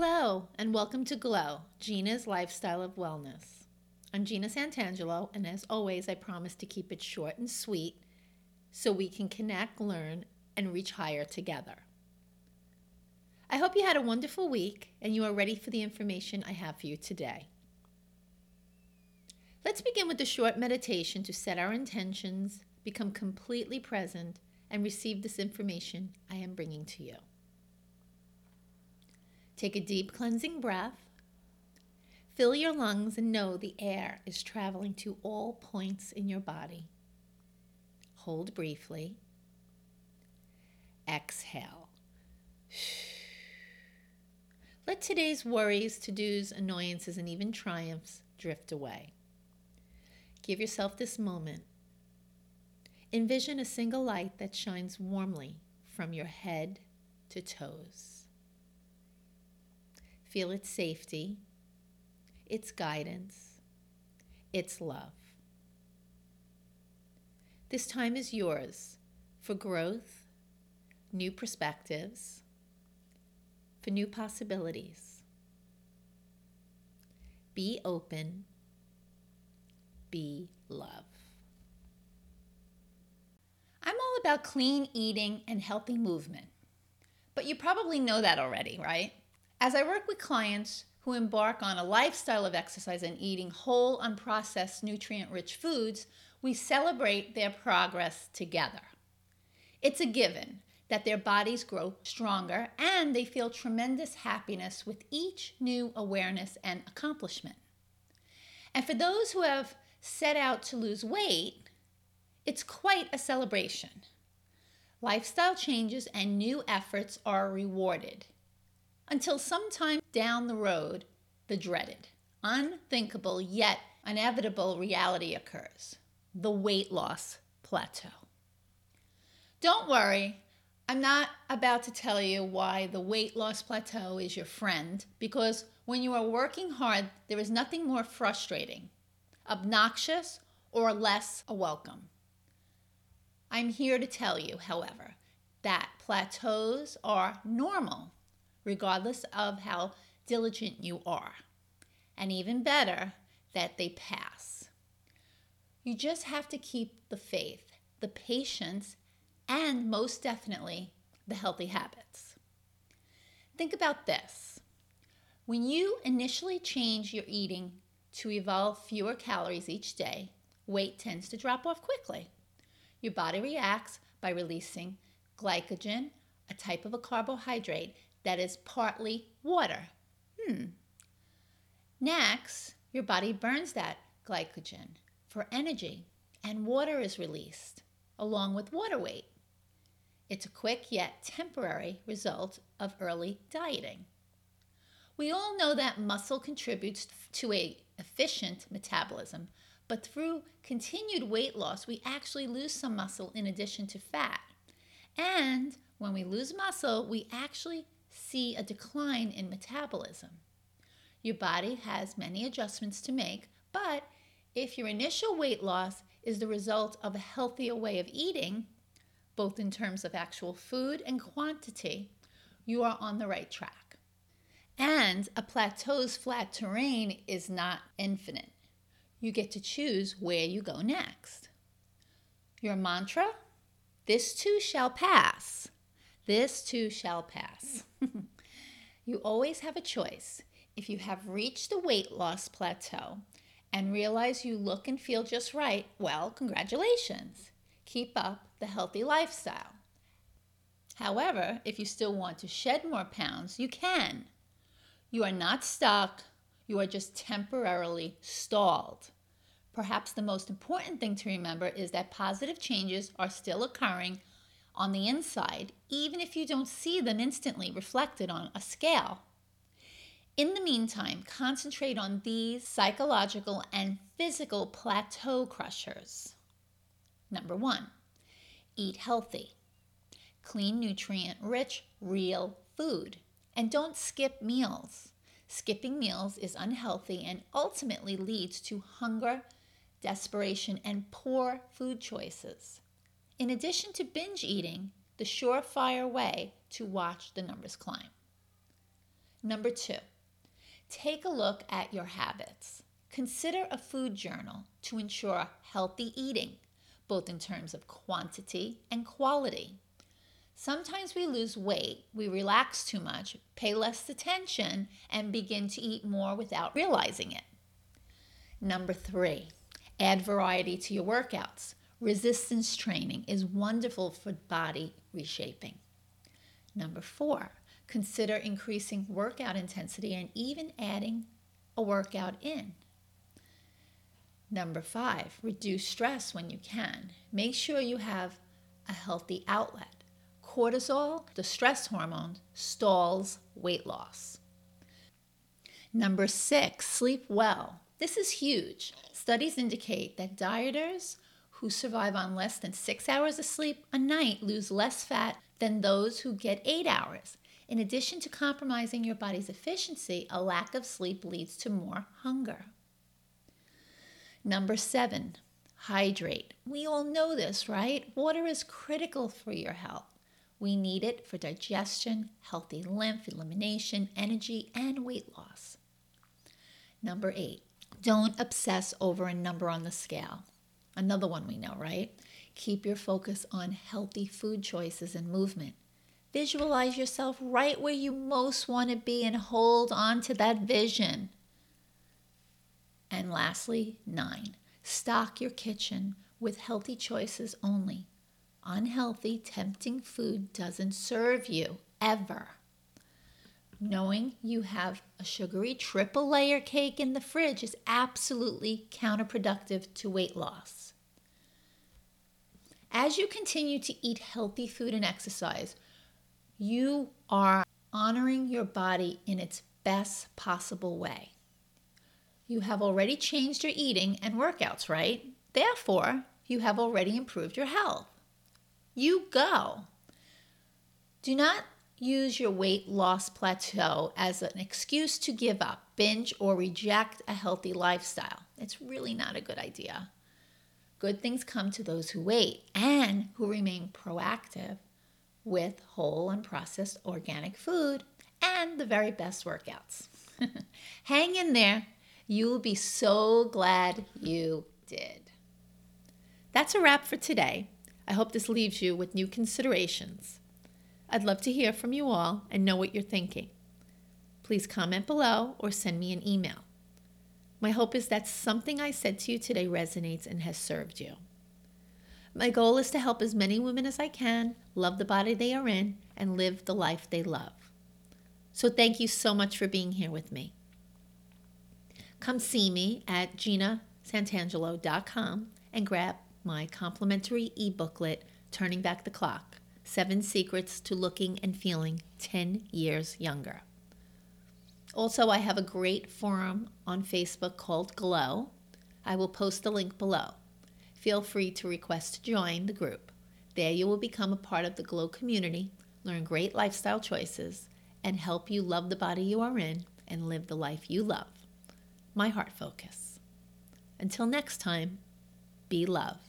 Hello, and welcome to Glow, Gina's Lifestyle of Wellness. I'm Gina Santangelo, and as always, I promise to keep it short and sweet so we can connect, learn, and reach higher together. I hope you had a wonderful week and you are ready for the information I have for you today. Let's begin with a short meditation to set our intentions, become completely present, and receive this information I am bringing to you. Take a deep cleansing breath. Fill your lungs and know the air is traveling to all points in your body. Hold briefly. Exhale. Let today's worries, to dos, annoyances, and even triumphs drift away. Give yourself this moment. Envision a single light that shines warmly from your head to toes. Feel its safety, its guidance, its love. This time is yours for growth, new perspectives, for new possibilities. Be open, be love. I'm all about clean eating and healthy movement. But you probably know that already, right? As I work with clients who embark on a lifestyle of exercise and eating whole, unprocessed, nutrient rich foods, we celebrate their progress together. It's a given that their bodies grow stronger and they feel tremendous happiness with each new awareness and accomplishment. And for those who have set out to lose weight, it's quite a celebration. Lifestyle changes and new efforts are rewarded until sometime down the road, the dreaded, unthinkable, yet inevitable reality occurs the weight loss plateau. Don't worry, I'm not about to tell you why the weight loss plateau is your friend, because when you are working hard, there is nothing more frustrating, obnoxious, or less a welcome. I'm here to tell you, however, that plateaus are normal regardless of how diligent you are. And even better, that they pass. You just have to keep the faith, the patience, and most definitely, the healthy habits. Think about this. When you initially change your eating to evolve fewer calories each day, weight tends to drop off quickly. Your body reacts by releasing glycogen, a type of a carbohydrate that is partly water. Hmm. Next, your body burns that glycogen for energy, and water is released along with water weight. It's a quick yet temporary result of early dieting. We all know that muscle contributes to a efficient metabolism, but through continued weight loss, we actually lose some muscle in addition to fat. And when we lose muscle, we actually see a decline in metabolism. Your body has many adjustments to make, but if your initial weight loss is the result of a healthier way of eating, both in terms of actual food and quantity, you are on the right track. And a plateau's flat terrain is not infinite. You get to choose where you go next. Your mantra? This too shall pass. This too shall pass. you always have a choice. If you have reached the weight loss plateau and realize you look and feel just right, well, congratulations. Keep up the healthy lifestyle. However, if you still want to shed more pounds, you can. You are not stuck, you are just temporarily stalled. Perhaps the most important thing to remember is that positive changes are still occurring on the inside, even if you don't see them instantly reflected on a scale. In the meantime, concentrate on these psychological and physical plateau crushers. Number one, eat healthy. Clean, nutrient rich, real food. And don't skip meals. Skipping meals is unhealthy and ultimately leads to hunger, desperation, and poor food choices in addition to binge eating, the surefire way to watch the numbers climb. Number two, take a look at your habits. Consider a food journal to ensure healthy eating, both in terms of quantity and quality. Sometimes we lose weight, we relax too much, pay less attention, and begin to eat more without realizing it. Number three, add variety to your workouts. Resistance training is wonderful for body reshaping. Number four, consider increasing workout intensity and even adding a workout in. Number five, reduce stress when you can. Make sure you have a healthy outlet. Cortisol, the stress hormone, stalls weight loss. Number six, sleep well. This is huge. Studies indicate that dieters who survive on less than six hours of sleep a night lose less fat than those who get eight hours. In addition to compromising your body's efficiency, a lack of sleep leads to more hunger. Number seven, hydrate. We all know this, right? Water is critical for your health. We need it for digestion, healthy lymph, elimination, energy, and weight loss. Number eight, don't obsess over a number on the scale. Another one we know, right? Keep your focus on healthy food choices and movement. Visualize yourself right where you most want to be and hold on to that vision. And lastly, nine, stock your kitchen with healthy choices only. Unhealthy, tempting food doesn't serve you ever. Knowing you have a sugary triple layer cake in the fridge is absolutely counterproductive to weight loss. As you continue to eat healthy food and exercise, you are honoring your body in its best possible way. You have already changed your eating and workouts, right? Therefore, you have already improved your health. You go. Do not use your weight loss plateau as an excuse to give up, binge, or reject a healthy lifestyle. It's really not a good idea. Good things come to those who wait and who remain proactive with whole and processed organic food and the very best workouts. Hang in there. You will be so glad you did. That's a wrap for today. I hope this leaves you with new considerations. I'd love to hear from you all and know what you're thinking. Please comment below or send me an email. My hope is that something I said to you today resonates and has served you. My goal is to help as many women as I can love the body they are in and live the life they love. So thank you so much for being here with me. Come see me at ginasantangelo.com and grab my complimentary e-booklet, Turning Back the Clock Seven Secrets to Looking and Feeling 10 Years Younger. Also, I have a great forum on Facebook called Glow. I will post the link below. Feel free to request to join the group. There, you will become a part of the Glow community, learn great lifestyle choices, and help you love the body you are in and live the life you love. My heart focus. Until next time, be love.